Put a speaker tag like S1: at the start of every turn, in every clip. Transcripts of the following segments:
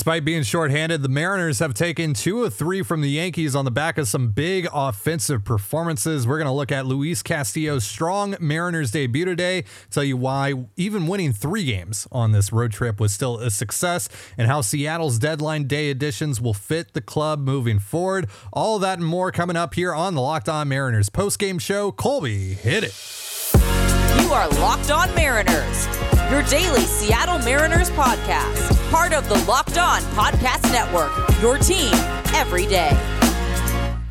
S1: Despite being shorthanded, the Mariners have taken two of three from the Yankees on the back of some big offensive performances. We're going to look at Luis Castillo's strong Mariners debut today, tell you why even winning three games on this road trip was still a success, and how Seattle's deadline day additions will fit the club moving forward. All that and more coming up here on the Locked On Mariners post-game show. Colby, hit it.
S2: You are Locked On Mariners, your daily Seattle Mariners podcast, part of the Locked On Podcast Network, your team every day.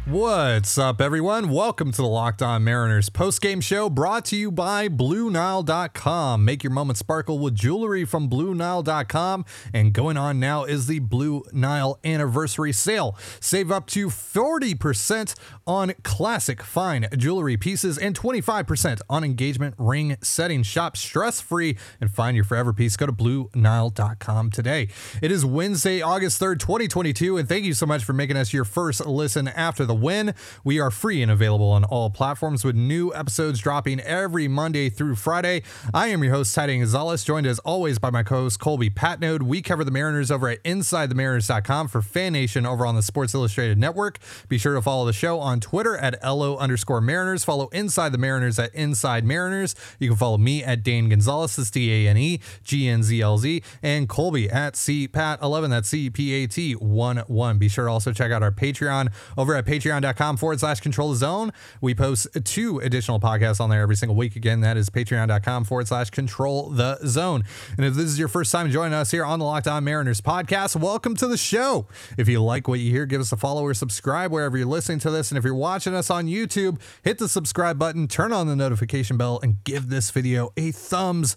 S1: What's up, everyone? Welcome to the Locked On Mariners post-game show brought to you by BlueNile.com. Make your moment sparkle with jewelry from BlueNile.com. And going on now is the Blue Nile anniversary sale. Save up to 40% on classic fine jewelry pieces and 25% on engagement ring setting. Shop stress-free and find your forever piece. Go to BlueNile.com today. It is Wednesday, August 3rd, 2022, and thank you so much for making us your first listen after the win. We are free and available on all platforms with new episodes dropping every Monday through Friday. I am your host, Tidy Gonzalez, joined as always by my co-host Colby Patnode. We cover the Mariners over at InsideTheMariners.com for Fan Nation over on the Sports Illustrated Network. Be sure to follow the show on Twitter at LO underscore Mariners. Follow Inside the Mariners at Inside Mariners. You can follow me at Dane Gonzalez, that's D-A-N-E, G-N-Z-L-Z, and Colby at CPAT11, that's C-P-A-T-1-1. Be sure to also check out our Patreon over at patreon.com forward slash control zone. We post two additional podcasts on there every single week. Again, that is patreon.com forward slash control the zone. And if this is your first time joining us here on the Locked On Mariners podcast, welcome to the show. If you like what you hear, give us a follow or subscribe wherever you're listening to this. And if you're watching us on YouTube, hit the subscribe button, turn on the notification bell, and give this video a thumbs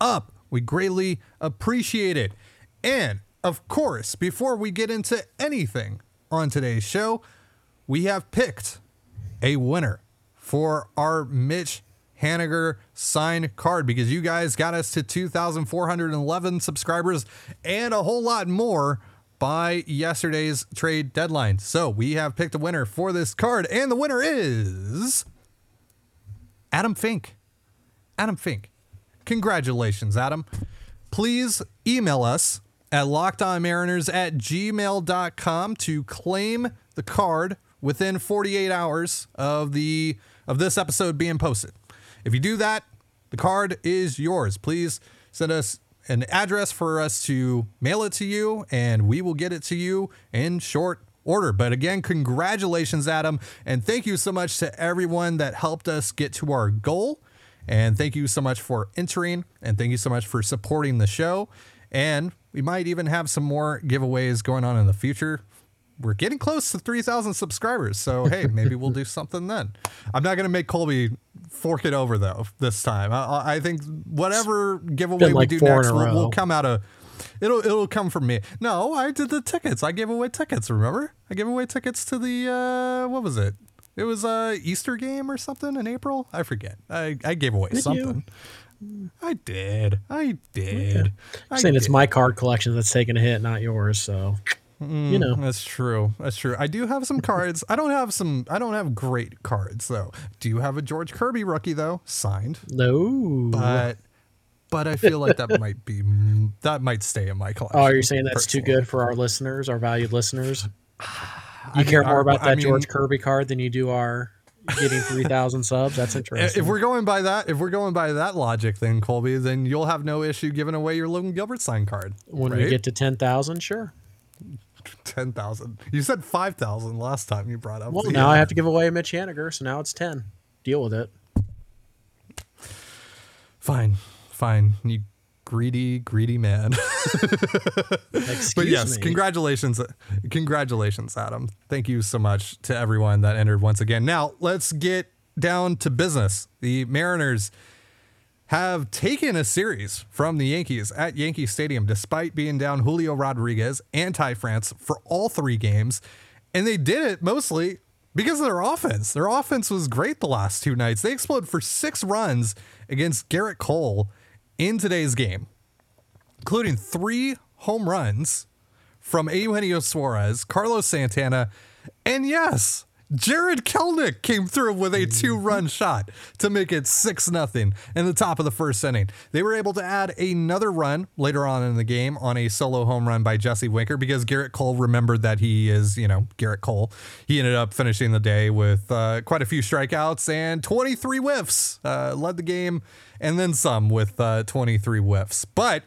S1: up. We greatly appreciate it. And of course, before we get into anything on today's show, we have picked a winner for our Mitch Haniger signed card because you guys got us to 2,411 subscribers and a whole lot more by yesterday's trade deadline. So we have picked a winner for this card, and the winner is Adam Fink. Adam Fink. Congratulations, Adam. Please email us at lockedonmariners at gmail.com to claim the card within 48 hours of the of this episode being posted. If you do that, the card is yours. Please send us an address for us to mail it to you and we will get it to you in short order. But again, congratulations Adam and thank you so much to everyone that helped us get to our goal. And thank you so much for entering and thank you so much for supporting the show. And we might even have some more giveaways going on in the future we're getting close to 3,000 subscribers. So, hey, maybe we'll do something then. I'm not going to make Colby fork it over, though, this time. I, I think whatever giveaway like we do next, we'll, we'll, come out of. It'll it'll come from me. No, I did the tickets. I gave away tickets. Remember? I gave away tickets to the uh, what was it? It was a Easter game or something in April. I forget. I, I gave away did something. You? I did. I did. Okay.
S3: I saying did. it's my card collection that's taking a hit, not yours. So
S1: Mm, you know, that's true. That's true. I do have some cards. I don't have some. I don't have great cards though. Do you have a George Kirby rookie though signed?
S3: No,
S1: but but I feel like that might be that might stay in my collection.
S3: Oh, you're saying that's personally. too good for our listeners, our valued listeners? You I care mean, more about that I mean, George Kirby card than you do our getting 3000 subs that's interesting
S1: if we're going by that if we're going by that logic then colby then you'll have no issue giving away your logan gilbert sign card
S3: when right? we get to 10000 sure
S1: ten thousand. You said five thousand last time you brought up.
S3: Well, now I have to give away a Mitch Haniger, so now it's ten. Deal with it.
S1: Fine, fine. You greedy, greedy man. but yes, me. congratulations, congratulations, Adam. Thank you so much to everyone that entered once again. Now let's get down to business. The Mariners have taken a series from the Yankees at Yankee Stadium despite being down Julio Rodriguez and Ty France for all three games. And they did it mostly because of their offense. Their offense was great the last two nights. They exploded for six runs against Gerrit Cole in today's game, including three home runs from Eugenio Suarez, Carlos Santana, and yes, Jarred Kelenic came through with a two-run shot to make it six nothing in the top of the first inning. They were able to add another run later on in the game on a solo home run by Jesse Winker because Gerrit Cole remembered that he is, you know, Gerrit Cole. He ended up finishing the day with uh, quite a few strikeouts and 23 whiffs. Uh, led the game and then some with uh, 23 whiffs. But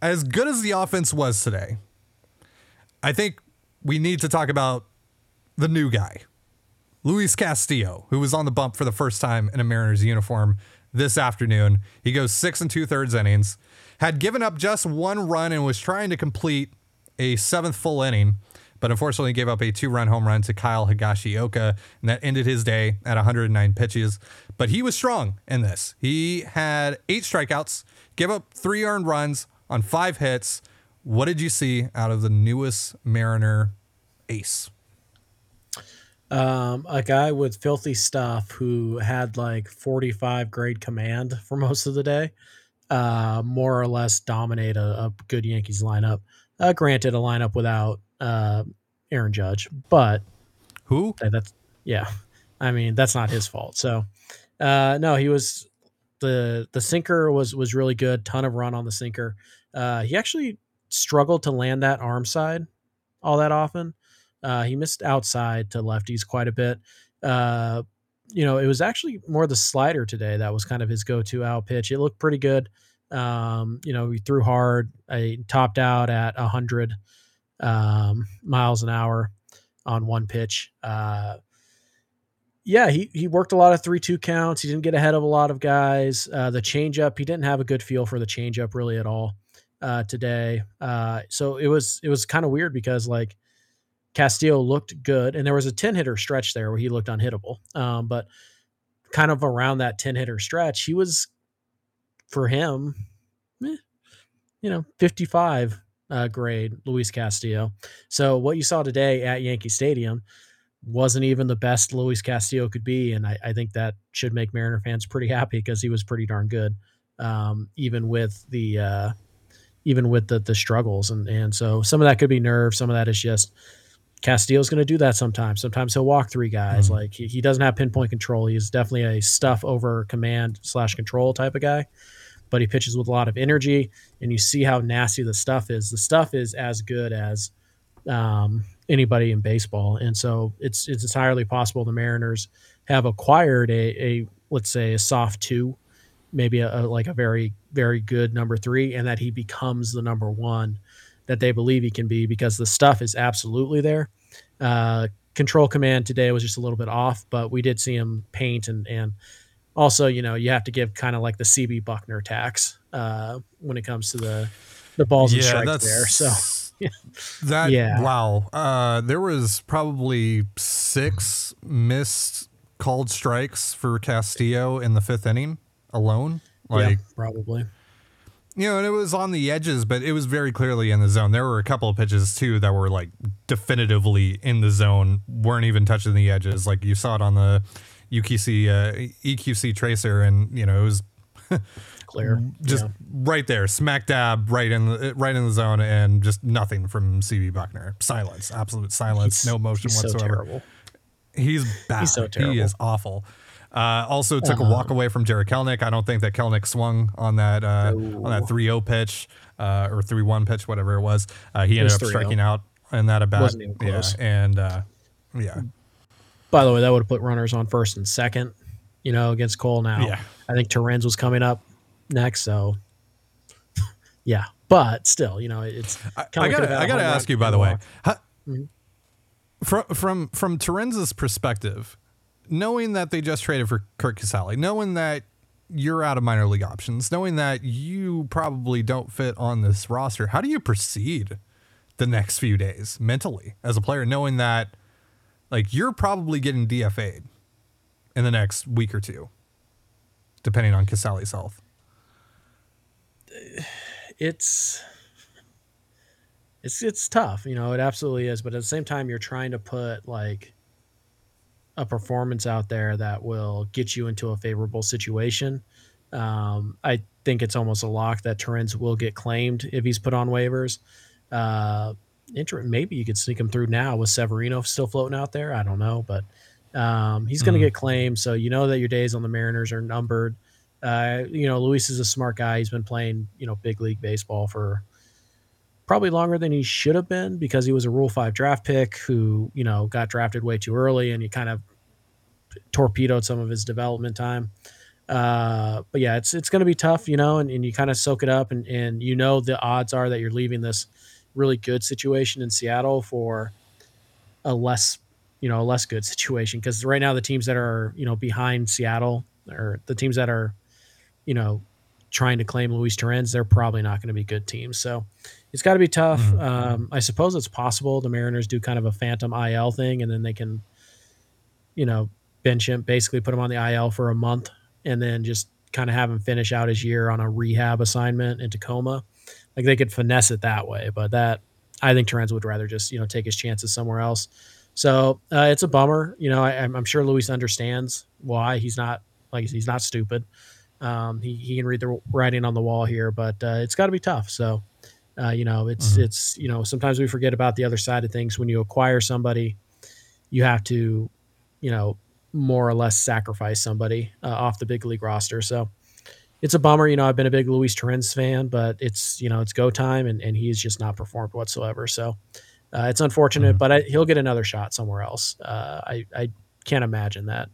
S1: as good as the offense was today, I think we need to talk about the new guy, Luis Castillo, who was on the bump for the first time in a Mariners uniform this afternoon. He goes six and two thirds innings, had given up just one run and was trying to complete a seventh full inning, but unfortunately gave up a two run home run to Kyle Higashioka, and that ended his day at 109 pitches. But he was strong in this. He had eight strikeouts, gave up three earned runs on five hits. What did you see out of the newest Mariner ace?
S3: Um, a guy with filthy stuff who had like 45 grade command for most of the day, uh, more or less dominate a, a good Yankees lineup. Uh, granted, a lineup without uh, Aaron Judge, but
S1: who?
S3: That's yeah. I mean, that's not his fault. So, uh, no, he was the the sinker was was really good. Ton of run on the sinker. Uh, he actually struggled to land that arm side all that often. Uh, he missed outside to lefties quite a bit. Uh, you know, it was actually more the slider today that was kind of his go-to out pitch. It looked pretty good. Um, you know, he threw hard. I topped out at 100 um, miles an hour on one pitch. Uh, yeah, he he worked a lot of three two counts. He didn't get ahead of a lot of guys. Uh, the changeup, he didn't have a good feel for the changeup really at all uh, today. Uh, so it was it was kind of weird because like Castillo looked good, and there was a 10 hitter stretch there where he looked unhittable. Um, but kind of around that 10 hitter stretch, he was for him, eh, you know, 55 uh, grade Luis Castillo. So what you saw today at Yankee Stadium wasn't even the best Luis Castillo could be, and I, I think that should make Mariner fans pretty happy because he was pretty darn good, um, even with the uh, even with the the struggles, and and so some of that could be nerve, some of that is just Castillo's going to do that sometimes. Sometimes he'll walk three guys. Mm-hmm. Like he, he doesn't have pinpoint control. He's definitely a stuff over command slash control type of guy, but he pitches with a lot of energy. And you see how nasty the stuff is. The stuff is as good as um, anybody in baseball, and so it's it's entirely possible the Mariners have acquired a, a let's say a soft two, maybe a, a like a very very good number three, and that he becomes the number one that they believe he can be because the stuff is absolutely there. Uh, control command today was just a little bit off, but we did see him paint and and also you know you have to give kind of like the CB Bucknor tax uh, when it comes to the the balls yeah, and strikes there. So
S1: that yeah. wow, uh, there was probably six missed called strikes for Castillo in the fifth inning alone. Like yeah,
S3: probably
S1: you know, and it was on the edges, but it was very clearly in the zone. There were a couple of pitches too that were like definitively in the zone, weren't even touching the edges. Like you saw it on the UQC uh, EQC tracer, and you know it was
S3: clear,
S1: just yeah. right there, smack dab, right in the right in the zone, and just nothing from CB Bucknor. Silence, absolute silence, he's, no motion whatsoever. So he's bad. He's so terrible. He is awful. Uh, also took uh-huh. a walk away from Jarred Kelenic. I don't think that Kelenic swung on that uh, on that 3-0 pitch uh, or 3-1 pitch, whatever it was. Uh, he ended up striking out in that about. Wasn't even close. Yeah, and uh, yeah.
S3: By the way, that would have put runners on first and second, you know, against Cole. Now, yeah. I think Torrens was coming up next, so yeah. But still, you know, it's.
S1: I, I gotta, I gotta ask you, by the way, how, mm-hmm. from from from Torrens's perspective knowing that they just traded for Curt Casali, knowing that you're out of minor league options, knowing that you probably don't fit on this roster, how do you proceed the next few days mentally as a player, knowing that like you're probably getting DFA'd in the next week or two, depending on Casali's health?
S3: It's it's it's tough, you know, it absolutely is, but at the same time you're trying to put like a performance out there that will get you into a favorable situation. Um, I think it's almost a lock that Torrens will get claimed if he's put on waivers. Uh, inter- maybe you could sneak him through now with Severino still floating out there. I don't know, but um, he's going to
S1: Mhm.
S3: get claimed. So you know that your days on the Mariners are numbered. Uh, you know, Luis is a smart guy. He's been playing, you know, big league baseball for probably longer than he should have been because he was a Rule 5 draft pick who, you know, got drafted way too early and he kind of torpedoed some of his development time. Uh, but yeah, it's it's going to be tough, you know, and, and you kind of soak it up and, and you know the odds are that you're leaving this really good situation in Seattle for a less, you know, a less good situation because right now the teams that are, you know, behind Seattle or the teams that are, you know, trying to claim Luis Torrens, they're probably not going to be good teams. So it's got to be tough.
S1: Mhm.
S3: Um, I suppose it's possible the Mariners do kind of a phantom IL thing and then they can, you know, bench him, basically put him on the IL for a month and then just kind of have him finish out his year on a rehab assignment in Tacoma. Like they could finesse it that way, but that I think Torrens would rather just you know take his chances somewhere else. So uh, it's a bummer. You know, I, I'm sure Luis understands why he's not like he's not stupid. Um, he he can read the writing on the wall here, but uh, it's got to be tough. So. Uh, you know, it's
S1: Mhm.
S3: it's you know sometimes we forget about the other side of things. When you acquire somebody, you have to, you know, more or less sacrifice somebody uh, off the big league roster. So it's a bummer. You know, I've been a big Luis Torrens fan, but it's you know it's go time, and, and he's just not performed whatsoever. So uh, it's unfortunate,
S1: Mhm.
S3: but I, he'll get another shot somewhere else. Uh, I I can't imagine that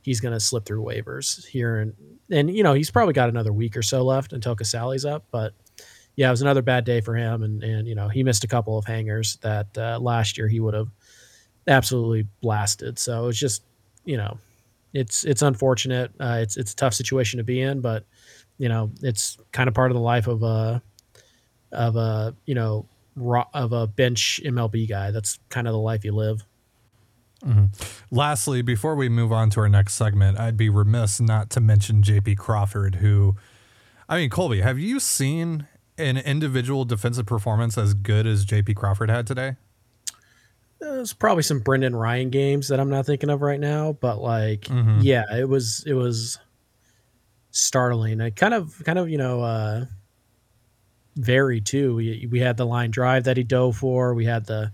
S3: he's going to slip through waivers here, and and you know he's probably got another week or so left until Casali's up, but. Yeah, it was another bad day for him, and and you know he missed a couple of hangers that uh, last year he would have absolutely blasted. So it's just you know it's it's unfortunate. Uh, it's it's a tough situation to be in, but you know it's kind of part of the life of a of a you know of a bench MLB guy. That's kind of the life you live.
S1: Lastly, before we move on to our next segment, I'd be remiss not to mention JP Crawford, who, I mean, Colby, have you seen an individual defensive performance as good as JP Crawford had today?
S3: There's probably some Brendan Ryan games that I'm not thinking of right now, but like
S1: Mhm.
S3: yeah, it was it was startling. It kind of kind of you know uh, varied too. We we had the line drive that he dove for. We had the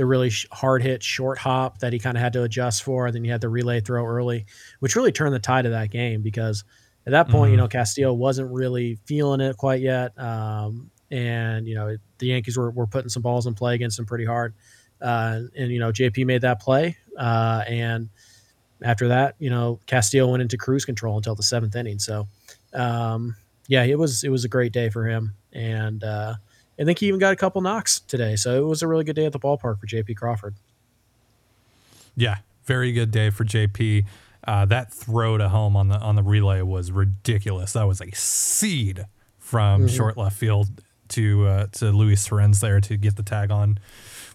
S3: the really sh- hard hit short hop that he kind of had to adjust for. And then you had the relay throw early, which really turned the tide of that game because at that point, you
S1: Mhm.
S3: know, Castillo wasn't really feeling it quite yet. Um, and, you know, the Yankees were, were putting some balls in play against him pretty hard. Uh, and, you know, JP made that play. Uh, and after that, you know, Castillo went into cruise control until the seventh inning. So, um, yeah, it was, it was a great day for him. And, uh, I think he even got a couple knocks today. So it was a really good day at the ballpark for JP Crawford.
S1: Yeah, very good day for JP. Uh, that throw to home on the on the relay was ridiculous. That was a seed from
S3: Mhm.
S1: short left field to uh, to Luis Torrens there to get the tag on.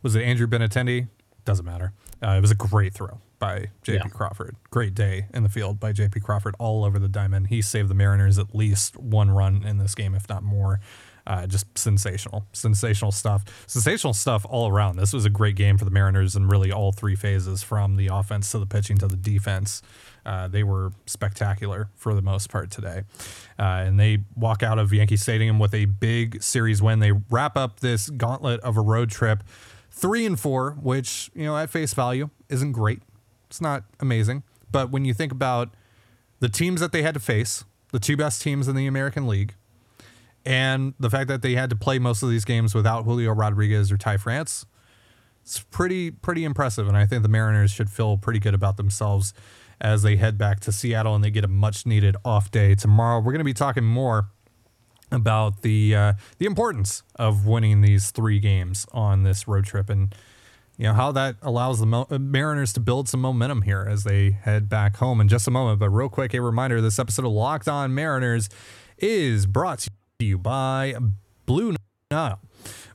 S1: Was it Andrew Benintendi? Doesn't matter. Uh, it was a great throw by JP
S3: Yeah.
S1: Crawford. Great day in the field by JP Crawford all over the diamond. He saved the Mariners at least one run in this game, if not more. Uh, just sensational, sensational stuff. Sensational stuff all around. This was a great game for the Mariners in really all three phases, from the offense to the pitching to the defense. Uh, they were spectacular for the most part today, uh, and they walk out of Yankee Stadium with a big series win. They wrap up this gauntlet of a road trip, three and four, which you know at face value isn't great. It's not amazing, but when you think about the teams that they had to face, the two best teams in the American League, and the fact that they had to play most of these games without Julio Rodriguez or Ty France, it's pretty pretty impressive. And I think the Mariners should feel pretty good about themselves as they head back to Seattle and they get a much needed off day tomorrow. We're going to be talking more about the uh, the importance of winning these three games on this road trip and you know how that allows the Mo- Mariners to build some momentum here as they head back home in just a moment. But real quick, a reminder: this episode of Locked On Mariners is brought to you by Blue Nile.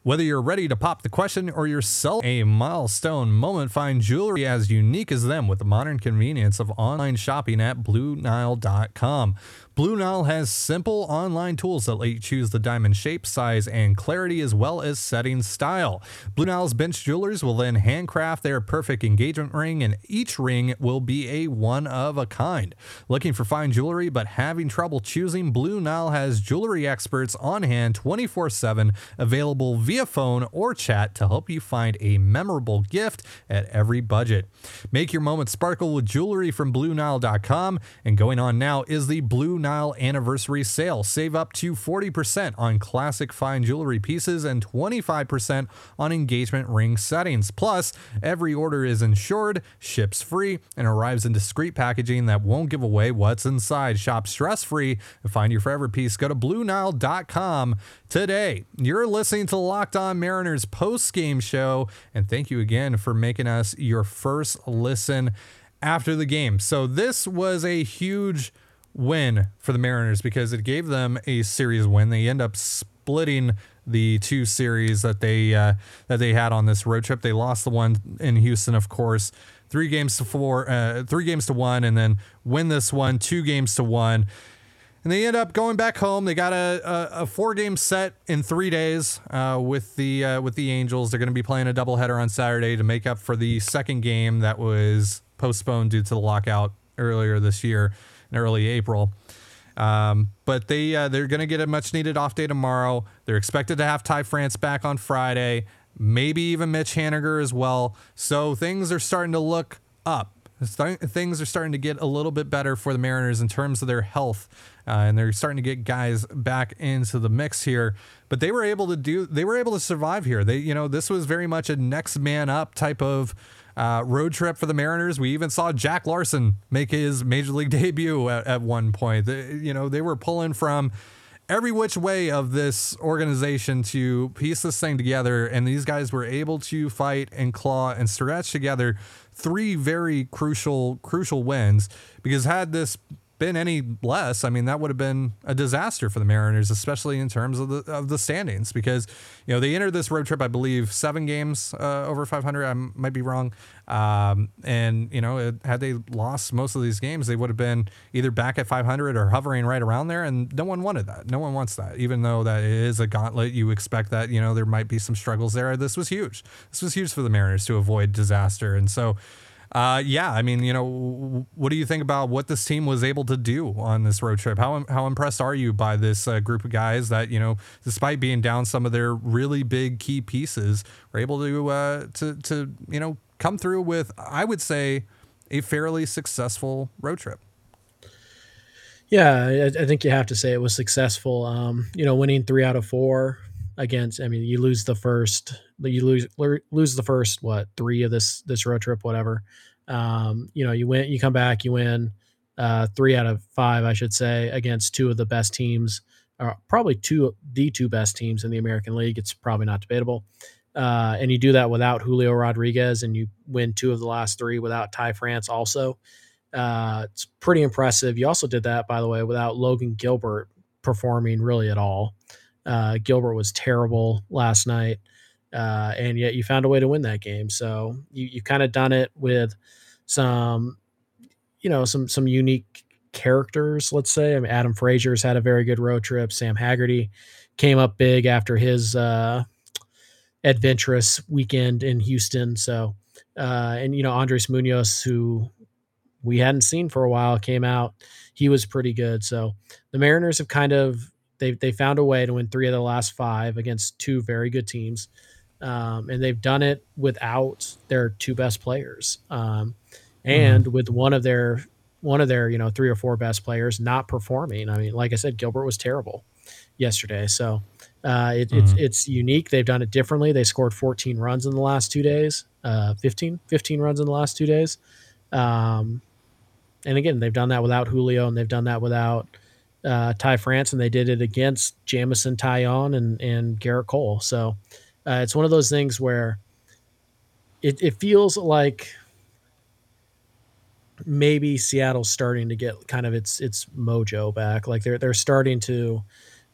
S1: Whether you're ready to pop the question or you're selling a milestone moment, find jewelry as unique as them with the modern convenience of online shopping at BlueNile.com. Blue Nile has simple online tools that let you choose the diamond shape, size, and clarity, as well as setting style. Blue Nile's bench jewelers will then handcraft their perfect engagement ring, and each ring will be a one of a kind. Looking for fine jewelry but having trouble choosing? Blue Nile has jewelry experts on hand 24 7, available via phone or chat to help you find a memorable gift at every budget. Make your moment sparkle with jewelry from BlueNile.com. And going on now is the Blue Nile Anniversary Sale. Save up to 40% on classic fine jewelry pieces and 25% on engagement ring settings. Plus, every order is insured, ships free, and arrives in discreet packaging that won't give away what's inside. Shop stress free and find your forever piece. Go to BlueNile.com today. You're listening to Locked On Mariners post game show, and thank you again for making us your first listen after the game. So, this was a huge win for the Mariners because it gave them a series win. They end up splitting the two series that they uh, that they had on this road trip. They lost the one in Houston, of course, three games to four, uh, three games to one, and then win this one two games to one. And they end up going back home. They got a, a, a four game set in three days uh, with the uh, with the Angels. They're going to be playing a doubleheader on Saturday to make up for the second game that was postponed due to the lockout earlier this year in early April. Um, but they uh, they're going to get a much needed off day tomorrow. They're expected to have Ty France back on Friday, maybe even Mitch Haniger as well. So things are starting to look up. Things are starting to get a little bit better for the Mariners in terms of their health, uh, and they're starting to get guys back into the mix here. But they were able to do, they were able to survive here. They, you know, this was very much a next man up type of uh, road trip for the Mariners. We even saw Jack Larsen make his major league debut at, at one point. They, you know, they were pulling from every which way of this organization to piece this thing together, and these guys were able to fight and claw and stretch together three very crucial crucial wins. Because had this been any less, I mean, that would have been a disaster for the Mariners, especially in terms of the of the standings. Because you know they entered this road trip, I believe, seven games uh, over 500. I might be wrong. Um, and you know, it, had they lost most of these games, they would have been either back at 500 or hovering right around there. And no one wanted that. No one wants that. Even though that is a gauntlet, you expect that you know there might be some struggles there. This was huge. This was huge for the Mariners to avoid disaster. And so. Uh, yeah, I mean, you know, what do you think about what this team was able to do on this road trip? How how impressed are you by this uh, group of guys that you know, despite being down some of their really big key pieces, were able to uh, to to you know come through with, I would say, a fairly successful road trip.
S3: Yeah, I, I think you have to say it was successful. Um, you know, winning three out of four against. I mean, you lose the first, you lose lose the first what three of this this road trip, whatever. Um, you know, you win, you come back, you win uh, three out of five, I should say, against two of the best teams, or probably two the two best teams in the American League. It's probably not debatable. Uh, and you do that without Julio Rodriguez, and you win two of the last three without Ty France. Also, uh, it's pretty impressive. You also did that, by the way, without Logan Gilbert performing really at all. Uh, Gilbert was terrible last night, uh, and yet you found a way to win that game. So you you kind of done it with some, you know, some some unique characters. Let's say I mean, Adam Frazier's had a very good road trip. Sam Haggerty came up big after his uh, adventurous weekend in Houston. So uh, and you know Andres Munoz, who we hadn't seen for a while, came out. He was pretty good. So the Mariners have kind of they they found a way to win three of the last five against two very good teams, um, and they've done it without their two best players, um, and mm-hmm. with one of their one of their you know three or four best players not performing. I mean, like I said, Gilbert was terrible yesterday, so uh, it, mm-hmm. it's it's unique. They've done it differently. They scored 14 runs in the last two days, uh, 15 15 runs in the last two days. Um, and again, they've done that without Julio, and they've done that without uh, Ty France, and they did it against Jameson Taillon and and Gerrit Cole. So uh, it's one of those things where it, it feels like maybe Seattle's starting to get kind of its its mojo back. Like they're they're starting to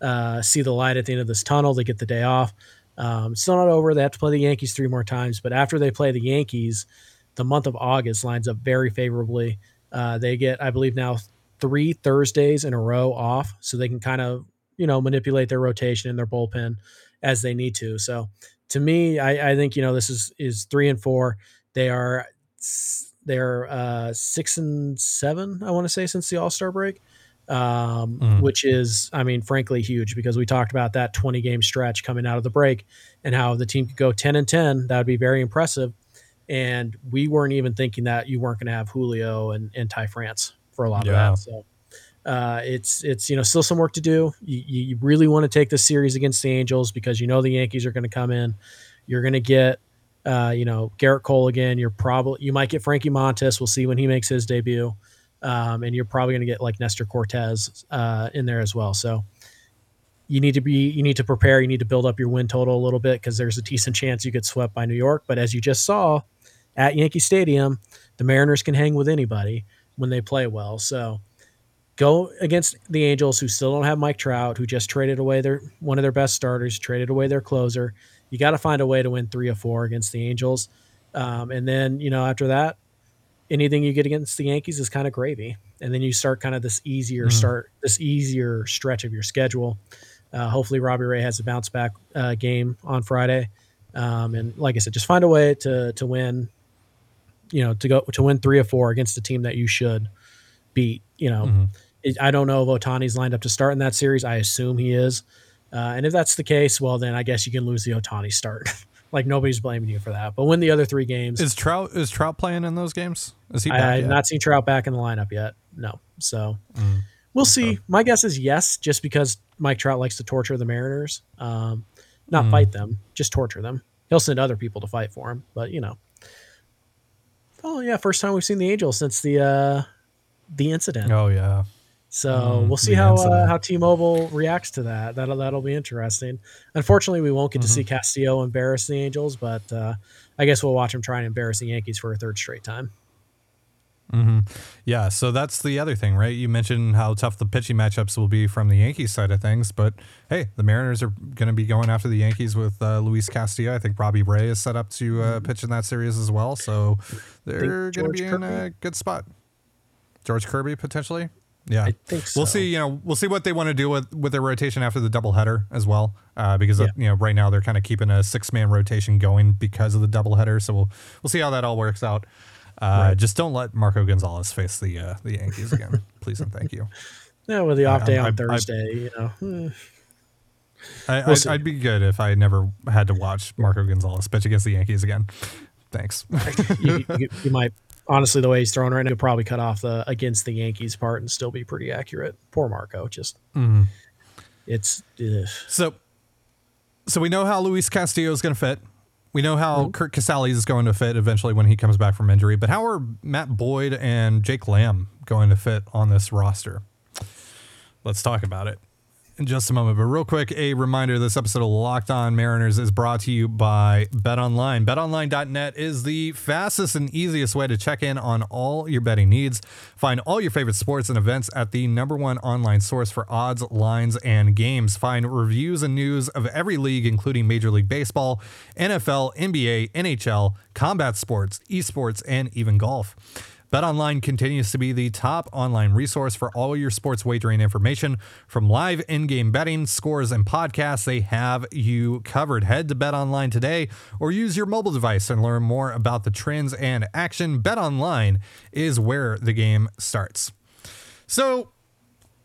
S3: uh, see the light at the end of this tunnel. They get the day off. Um, still not over. They have to play the Yankees three more times, but after they play the Yankees, the month of August lines up very favorably. Uh, they get, I believe, now three Thursdays in a row off so they can kind of, you know, manipulate their rotation and their bullpen as they need to. So to me, I, I think, you know, this is, is three and four. They are, they're uh, six and seven, I want to say, since the All Star break. um, mm. which is, I mean, frankly, huge because we talked about that 20 game stretch coming out of the break and how the team could go 10 and 10. That would be very impressive. And we weren't even thinking that you weren't going to have Julio and, and Ty France for a lot yeah. of that. So uh, it's it's you know still some work to do. You, you really want to take this series against the Angels because you know the Yankees are going to come in. You're going to get uh, you know Gerrit Cole again. You're probably you might get Frankie Montas. We'll see when he makes his debut um, and you're probably going to get like Nestor Cortes uh, in there as well. So you need to be you need to prepare. You need to build up your win total a little bit because there's a decent chance you get swept by New York. But as you just saw at Yankee Stadium, the Mariners can hang with anybody when they play well. So go against the Angels, who still don't have Mike Trout, who just traded away their one of their best starters, traded away their closer. You got to find a way to win three or four against the Angels, um, and then you know after that, anything you get against the Yankees is kind of gravy. And then you start kind of this easier mm. start, this easier stretch of your schedule. Uh, hopefully, Robbie Ray has a bounce back uh, game on Friday. Um, and like I said, just find a way to to win. You know, to go to win three or four against a team that you should beat. You know, mm-hmm. it, I don't know if Ohtani's lined up to start in that series. I assume he is. Uh, and if that's the case, well, then I guess you can lose the Ohtani start. Like nobody's blaming you for that. But win the other three games.
S1: Is Trout is Trout playing in those games? Is
S3: he? I have not seen Trout back in the lineup yet. No. So mm, we'll okay. see. My guess is yes, just because Mike Trout likes to torture the Mariners. Um, not mm. fight them, just torture them. He'll send other people to fight for him, but you know. Oh yeah, first time we've seen the Angels since the uh the incident.
S1: Oh yeah.
S3: So mm, we'll see how uh, how T-Mobile reacts to that. That'll that'll be interesting. Unfortunately, we won't get mm-hmm. to see mm-hmm. Castillo embarrass the Angels, but uh, I guess we'll watch him try and embarrass the Yankees for a third straight time.
S1: Mm-hmm. Yeah, so that's the other thing, right? You mentioned how tough the pitching matchups will be from the Yankees side of things, but hey, the Mariners are going to be going after the Yankees with uh, Luis Castillo. I think Robbie Ray is set up to uh, mm-hmm. pitch in that series as well, so they're going to be Kirby? in a good spot. George Kirby potentially. Yeah,
S3: I think so.
S1: We'll see. You know, we'll see what they want to do with with their rotation after the doubleheader as well. Uh, because yeah. of, you know, right now they're kind of keeping a six man rotation going because of the doubleheader. So we'll we'll see how that all works out. Uh, right. Just don't let Marco Gonzalez face the uh, the Yankees again, please and thank you.
S3: Yeah, with the off day I, on I, Thursday, I, you know. Hmm.
S1: I, we'll I'd, I'd, be good if I never had to watch Marco Gonzalez pitch against the Yankees again. Thanks.
S3: you, you, you, might honestly, the way he's throwing right now, probably cut off the against the Yankees part and still be pretty accurate. Poor Marco, just mm-hmm. it's ugh.
S1: so. So we know how Luis Castillo is going to fit. We know how mm-hmm. Curt Casali is going to fit eventually when he comes back from injury. But how are Matt Boyd and Jake Lamb going to fit on this roster? Let's talk about it in just a moment. But real quick, a reminder this episode of Locked On Mariners is brought to you by Bet Online. BetOnline.net is the fastest and easiest way to check in on all your betting needs. Find all your favorite sports and events at the number one online source for odds, lines, and games. Find reviews and news of every league, including Major League Baseball, NFL, NBA, NHL, combat sports, esports, and even golf. BetOnline continues to be the top online resource for all your sports wagering information. From live in-game betting, scores, and podcasts, they have you covered. Head to BetOnline today or use your mobile device and learn more about the trends and action. BetOnline is where the game starts. So,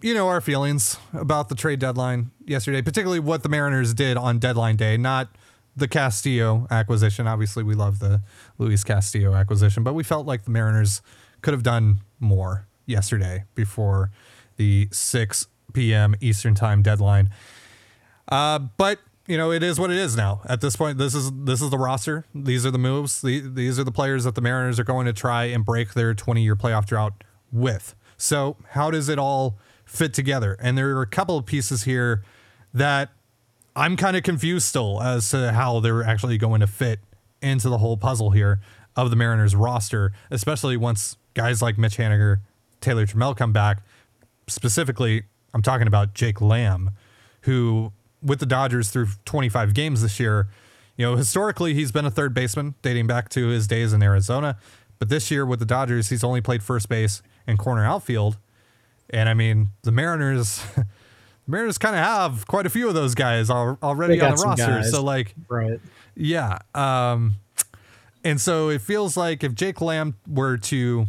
S1: you know our feelings about the trade deadline yesterday, particularly what the Mariners did on deadline day, not the Castillo acquisition. Obviously, we love the Luis Castillo acquisition, but we felt like the Mariners could have done more yesterday before the 6 p.m. Eastern time deadline. Uh, but you know, it is what it is now. At this point, this is this is the roster. These are the moves. The, these are the players that the Mariners are going to try and break their 20 year playoff drought with. So, how does it all fit together? And there are a couple of pieces here that I'm kind of confused still as to how they're actually going to fit into the whole puzzle here of the Mariners roster, especially once guys like Mitch Haniger, Taylor Trammell come back. Specifically, I'm talking about Jake Lamb, who with the Dodgers through 25 games this year, you know, historically he's been a third baseman dating back to his days in Arizona, but this year with the Dodgers he's only played first base and corner outfield. And I mean, the Mariners Mariners kind of have quite a few of those guys already on the roster. Guys. So like,
S3: right?
S1: Yeah. Um, and so it feels like if Jake Lamb were to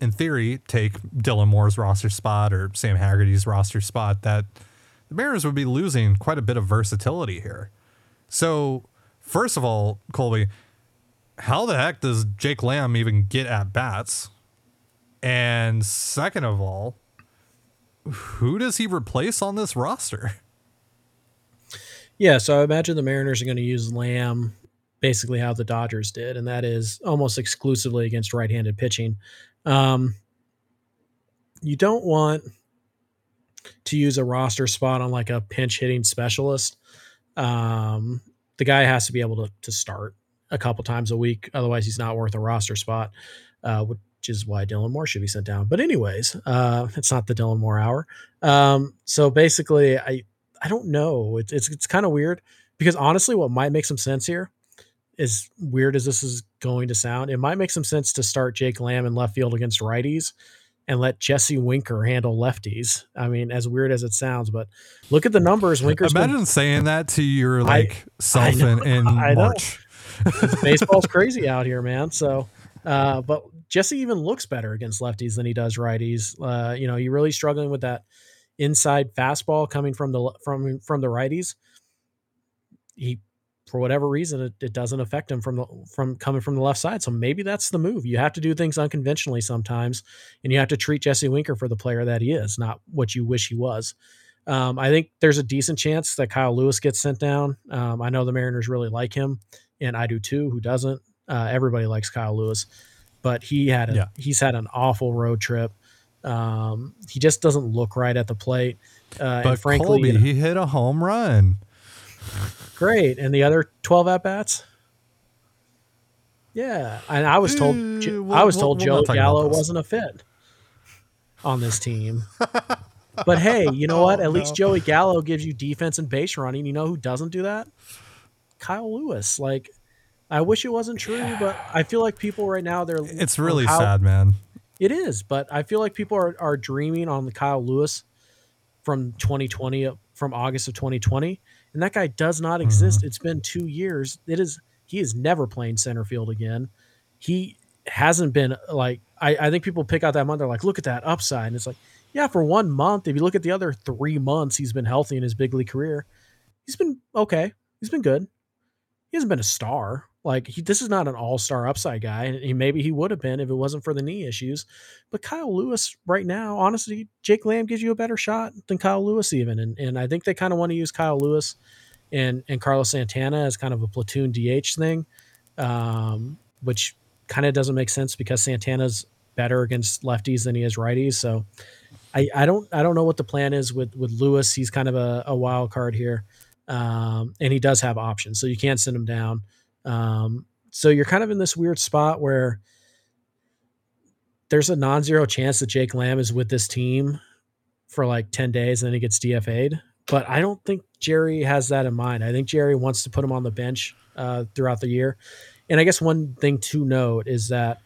S1: in theory, take Dylan Moore's roster spot or Sam Haggerty's roster spot, that the Mariners would be losing quite a bit of versatility here. So, first of all, Colby, how the heck does Jake Lamb even get at bats? And second of all, who does he replace on this roster?
S3: Yeah, so I imagine the Mariners are going to use Lamb basically how the Dodgers did, and that is almost exclusively against right-handed pitching. Um, you don't want to use a roster spot on like a pinch hitting specialist. Um, the guy has to be able to to start a couple times a week, otherwise he's not worth a roster spot. Uh, which is why Dylan Moore should be sent down. But anyways, uh, it's not the Dylan Moore hour. Um, so basically, I I don't know. It's it's it's kind of weird because honestly, what might make some sense here, as weird as this is going to sound, it might make some sense to start Jake Lamb in left field against righties and let Jesse Winker handle lefties. I mean, as weird as it sounds, but look at the numbers. Winker's
S1: imagine
S3: been,
S1: saying that to your like
S3: I
S1: self
S3: know,
S1: in, in
S3: I know.
S1: March.
S3: baseball's crazy out here, man. So, uh, but Jesse even looks better against lefties than he does righties. Uh, you know, you're really struggling with that inside fastball coming from the from from the righties. He, for whatever reason, it, it doesn't affect him from the from coming from the left side. So maybe that's the move. You have to do things unconventionally sometimes, and you have to treat Jesse Winker for the player that he is, not what you wish he was. Um, I think there's a decent chance that Kyle Lewis gets sent down. Um, I know the Mariners really like him, and I do too. Who doesn't? Uh, everybody likes Kyle Lewis, but he had a,
S1: Yeah.
S3: he's had an awful road trip. Um, he just doesn't look right at the plate. Uh,
S1: But
S3: frankly,
S1: Colby,
S3: you know,
S1: he hit a home run.
S3: great. And the other 12 at bats? Yeah. And I was told, I was told
S1: we'll
S3: Joe
S1: not talk about
S3: Gallo wasn't a fit on this team. but hey, you know what?
S1: Oh,
S3: At least. Joey Gallo gives you defense and base running. You know who doesn't do that? Kyle Lewis. Like, I wish it wasn't true, but I feel like people right now they're
S1: It's really
S3: Kyle-
S1: sad, man.
S3: It is, but I feel like people are, are dreaming on the Kyle Lewis from 2020, uh, from August of 2020, and that guy does not exist. It's been two years. It is he is never playing center field again. He hasn't been like I, I think people pick out that month. They're like, look at that upside, and it's like, yeah, for one month. If you look at the other three months, he's been healthy in his big league career. He's been okay. He's been good. He hasn't been a star. Like he, this is not an all-star upside guy, and he, maybe he would have been if it wasn't for the knee issues. But Kyle Lewis, right now, honestly, Jake Lamb gives you a better shot than Kyle Lewis, even. And and I think they kind of want to use Kyle Lewis and and Carlos Santana as kind of a platoon DH thing, um, which kind of doesn't make sense because Santana's better against lefties than he is righties. So I, I don't I don't know what the plan is with with Lewis. He's kind of a, a wild card here, um, and he does have options, so you can't send him down. Um, so you're kind of in this weird spot where there's a non-zero chance that Jake Lamb is with this team for like 10 days and then he gets DFA'd. But I don't think Jerry has that in mind. I think Jerry wants to put him on the bench uh, throughout the year. And I guess one thing to note is that,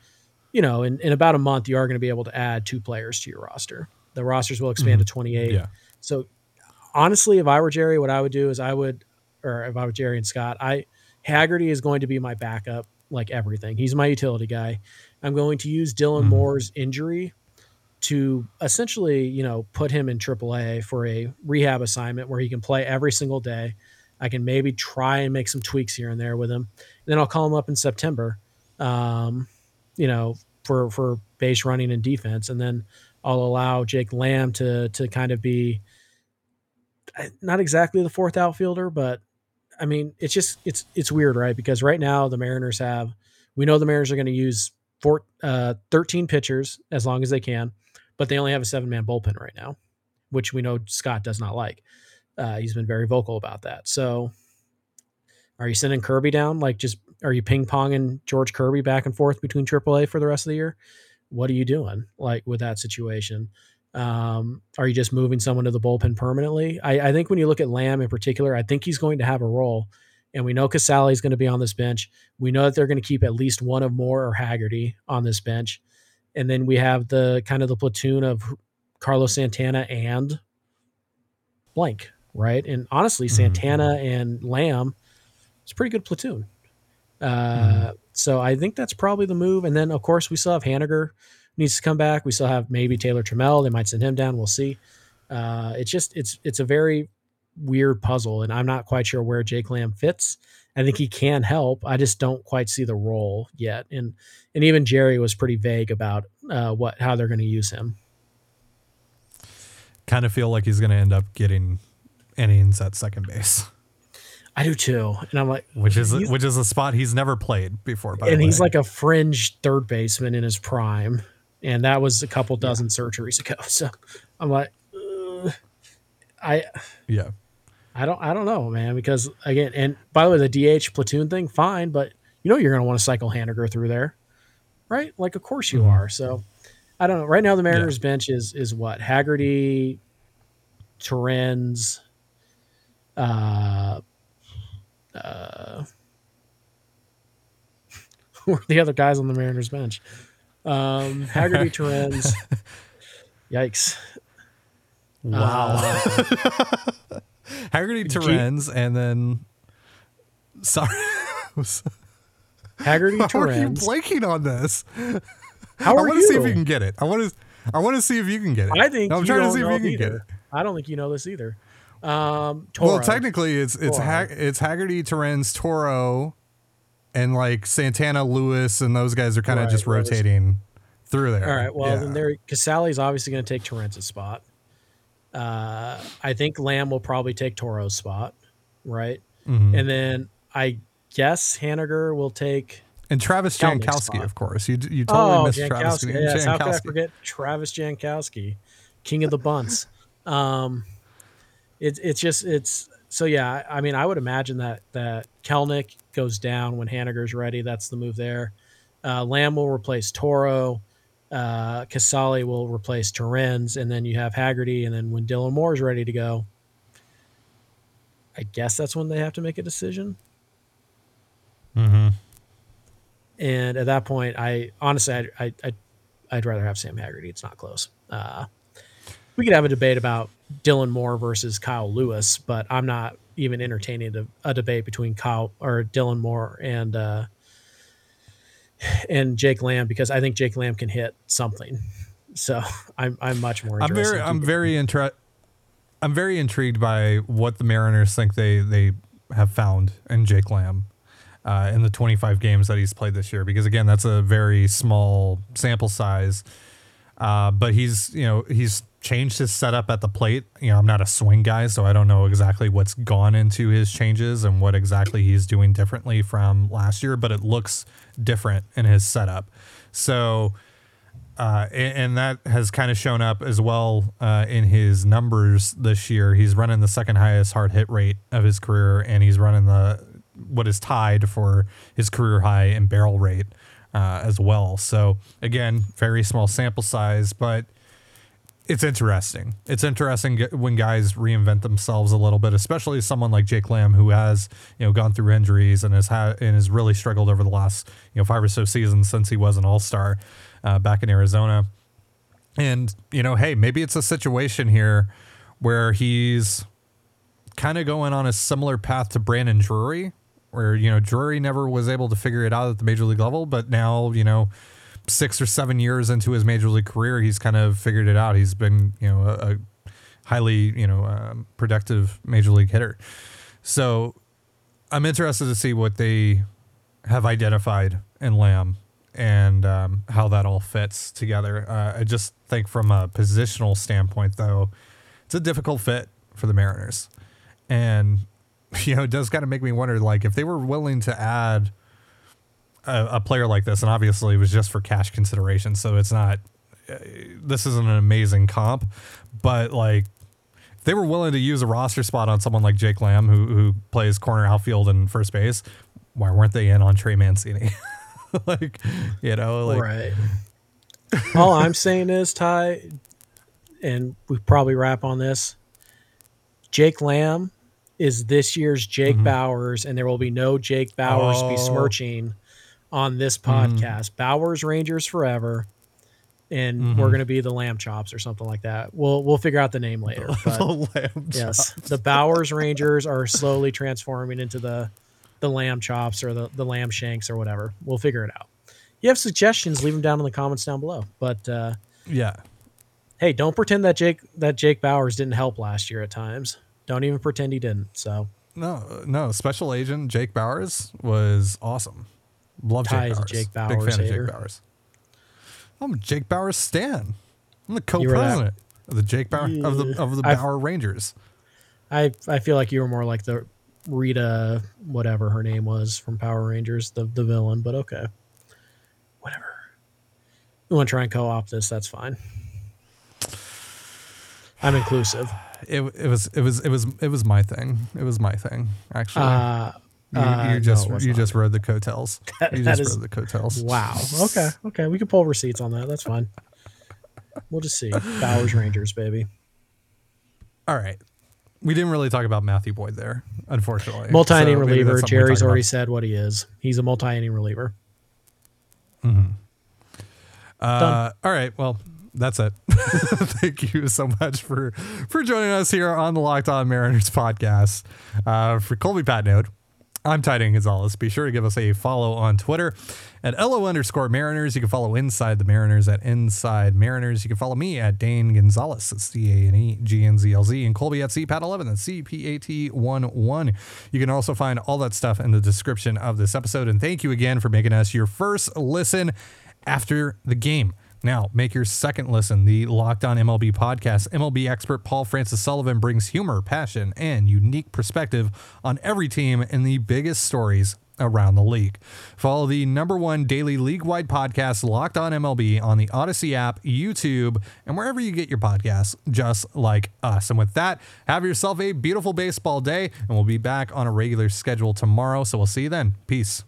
S3: you know, in, in about a month, you are going to be able to add two players to your roster. The rosters will expand to 28.
S1: Yeah.
S3: So honestly, if I were Jerry, what I would do is I would, or if I were Jerry and Scott, I Haggerty is going to be my backup, like everything. He's my utility guy. I'm going to use Dylan
S1: Mhm.
S3: Moore's injury to essentially, you know, put him in AAA for a rehab assignment where he can play every single day. I can maybe try and make some tweaks here and there with him. And then I'll call him up in September, um, you know, for for base running and defense, and then I'll allow Jake Lamb to to kind of be not exactly the fourth outfielder, but I mean, it's just it's it's weird, right? Because right now the Mariners have we know the Mariners are going to use four, uh, 13 pitchers as long as they can, but they only have a seven man bullpen right now, which we know Scott does not like. Uh, he's been very vocal about that. So, are you sending Kirby down? Like, just are you ping ponging George Kirby back and forth between AAA for the rest of the year? What are you doing like with that situation? Um, are you just moving someone to the bullpen permanently? I, I think when you look at Lamb in particular, I think he's going to have a role. And we know Casali is going to be on this bench. We know that they're going to keep at least one of Moore or Haggerty on this bench. And then we have the kind of the platoon of Carlos Santana and blank, right? And honestly,
S1: Mhm.
S3: Santana and Lamb, it's a pretty good platoon. Uh, So I think that's probably the move. And then, of course, we still have Haniger needs to come back. We still have maybe Taylor Trammell. They might send him down. We'll see. Uh, it's just it's it's a very weird puzzle, and I'm not quite sure where Jake Lamb fits. I think he can help. I just don't quite see the role yet, and and even Jerry was pretty vague about uh, what how they're going to use him.
S1: Kind of feel like he's going to end up getting innings at second base.
S3: I do too, and I'm like,
S1: which is which is a spot he's never played before.
S3: and he's like a fringe third baseman in his prime, and that was a couple dozen yeah. surgeries ago. So I'm like, uh, I
S1: yeah,
S3: I don't I don't know, man, because again, and by the way, the DH platoon thing, fine, but you know you're going to want to cycle Haniger through there, right? Like, of course you mm-hmm. are. So I don't know. Right now, the Mariners yeah. bench is is what Haggerty, Torrens, uh uh, who are the other guys on the Mariners bench? Um, Haggerty, Torrens. Yikes!
S1: Wow. Uh, Haggerty, Torrens, and then sorry.
S3: Haggerty,
S1: How
S3: Torrens.
S1: are you blanking on this?
S3: How are
S1: I want to see if you can get it. I want to. I want to see if you can get it.
S3: I think
S1: I'm trying to see if you can either. get it.
S3: I don't think you know this either. Um.
S1: Well, technically, it's it's ha- it's Haggerty, Torrens, Toro, and like Santana, Lewis, and those guys are kind of right, just rotating through there.
S3: All right. Well, yeah. then there, Casali's obviously going to take Torrens' spot. Uh, I think Lamb will probably take Toro's spot, right? Mm-hmm. And then I guess Haniger will take.
S1: And Travis Jankowski, of course. You you totally oh, missed Jankowski. Travis
S3: yes, Jankowski. How could I forget Travis Jankowski, king of the bunts? Um, it's it's just it's so yeah. I mean, I would imagine that that Kelenic goes down when Haniger's ready. That's the move there. Uh, Lamb will replace Toro. Uh, Casali will replace Torrens, and then you have Haggerty. And then when Dylan Moore is ready to go, I guess that's when they have to make a decision.
S1: Mm-hmm.
S3: And at that point, I honestly, I, I, I I'd rather have Sam Haggerty. It's not close. Uh, we could have a debate about Dylan Moore versus Kyle Lewis, but I'm not even entertaining a, a debate between Kyle or Dylan Moore and uh, and Jake Lamb because I think Jake Lamb can hit something. So I'm I'm much more.
S1: I'm very I'm very interested. I'm very intrigued by what the Mariners think they they have found in Jake Lamb. Uh, in the 25 games that he's played this year, because again, that's a very small sample size. Uh, but he's, you know, he's changed his setup at the plate. You know, I'm not a swing guy, so I don't know exactly what's gone into his changes and what exactly he's doing differently from last year, but it looks different in his setup. So, uh, and, and, that has kind of shown up as well uh, in his numbers this year. He's running the second highest hard hit rate of his career, and he's running the what is tied for his career high in barrel rate uh, as well. So again, very small sample size, but it's interesting. It's interesting when guys reinvent themselves a little bit, especially someone like Jake Lamb, who has you know gone through injuries and has had and has really struggled over the last you know five or so seasons since he was an All Star uh, back in Arizona. And you know, hey, maybe it's a situation here where he's kind of going on a similar path to Brandon Drury, where you know Drury never was able to figure it out at the major league level, but now you know six or seven years into his major league career, he's kind of figured it out. He's been, you know, a, a highly, you know, um, productive major league hitter. So I'm interested to see what they have identified in Lamb and um, how that all fits together. Uh, I just think from a positional standpoint, though, it's a difficult fit for the Mariners. And, you know, it does kind of make me wonder, like, if they were willing to add – a, a, player like this, and obviously it was just for cash consideration, so it's not. Uh, this isn't an amazing comp, but like if they were willing to use a roster spot on someone like Jake Lamb, who who plays corner outfield and first base, why weren't they in on Trey Mancini? like, you know, like
S3: right. All I'm saying is Ty, and we probably wrap on this. Jake Lamb is this year's Jake mm-hmm. Bauers, and there will be no Jake Bauers oh. besmirching on this mm-hmm. podcast. Mm. Bauers Rangers forever. And mm-hmm. we're gonna be the lamb chops or something like that. We'll we'll figure out the name later. But the lamb yes, chops. the Bauers Rangers are slowly transforming into the the lamb chops or the, the lamb shanks or whatever. We'll figure it out. you have suggestions, leave them down in the comments down below. But uh,
S1: Yeah.
S3: hey, don't pretend that Jake that Jake Bauers didn't help last year at times. Don't even pretend he didn't. So
S1: No, no. Special Agent Jake Bauers was awesome. Love
S3: Ty
S1: Jake Bauers.
S3: Jake
S1: Big
S3: Bauers
S1: fan of. Jake Bauers. I'm Jake Bauers stan. I'm the
S3: You were that-
S1: co-president of the Jake Bauer of the of the
S3: I've-
S1: Bauer Rangers.
S3: I I feel like you were more like the Rita, whatever her name was from Power Rangers, the the villain. But okay, whatever. You want to try and co-opt this? That's fine. I'm inclusive.
S1: It, it was it was it was it was my thing. It was my thing. Actually,
S3: Uh,
S1: you,
S3: uh,
S1: you just
S3: no,
S1: you
S3: not.
S1: just rode the coattails.
S3: That-
S1: you just
S3: is-
S1: rode the coattails.
S3: Wow. Okay. Okay. We can pull receipts on that. That's fine. We'll just see. Bauers Rangers, baby.
S1: All right. We didn't really talk about Matthew Boyd there, unfortunately.
S3: Multi inning
S1: So
S3: reliever. Jerry's already
S1: about.
S3: said what he is. He's a multi inning reliever.
S1: Uh, all right. Well, that's it. Thank you so much for for joining us here on the Locked On Mariners podcast. Uh, for Colby Patnode, I'm Ty Dane Gonzalez. Be sure to give us a follow on Twitter at LO underscore Mariners. You can follow Inside the Mariners at Inside Mariners. You can follow me at Dane Gonzalez. That's D A N E G N Z L Z. And Colby at CPAT11. That's C P A T 1 1. You can also find all that stuff in the description of this episode. And thank you again for making us your first listen after the game. Now, make your second listen, the Locked On MLB podcast. MLB expert Paul Francis Sullivan brings humor, passion, and unique perspective on every team and the biggest stories around the league. Follow the number one daily league wide podcast, Locked On MLB, on the Odyssey app, YouTube, and wherever you get your podcasts, just like us. And with that, have yourself a beautiful baseball day, and we'll be back on a regular schedule tomorrow. So we'll see you then. Peace.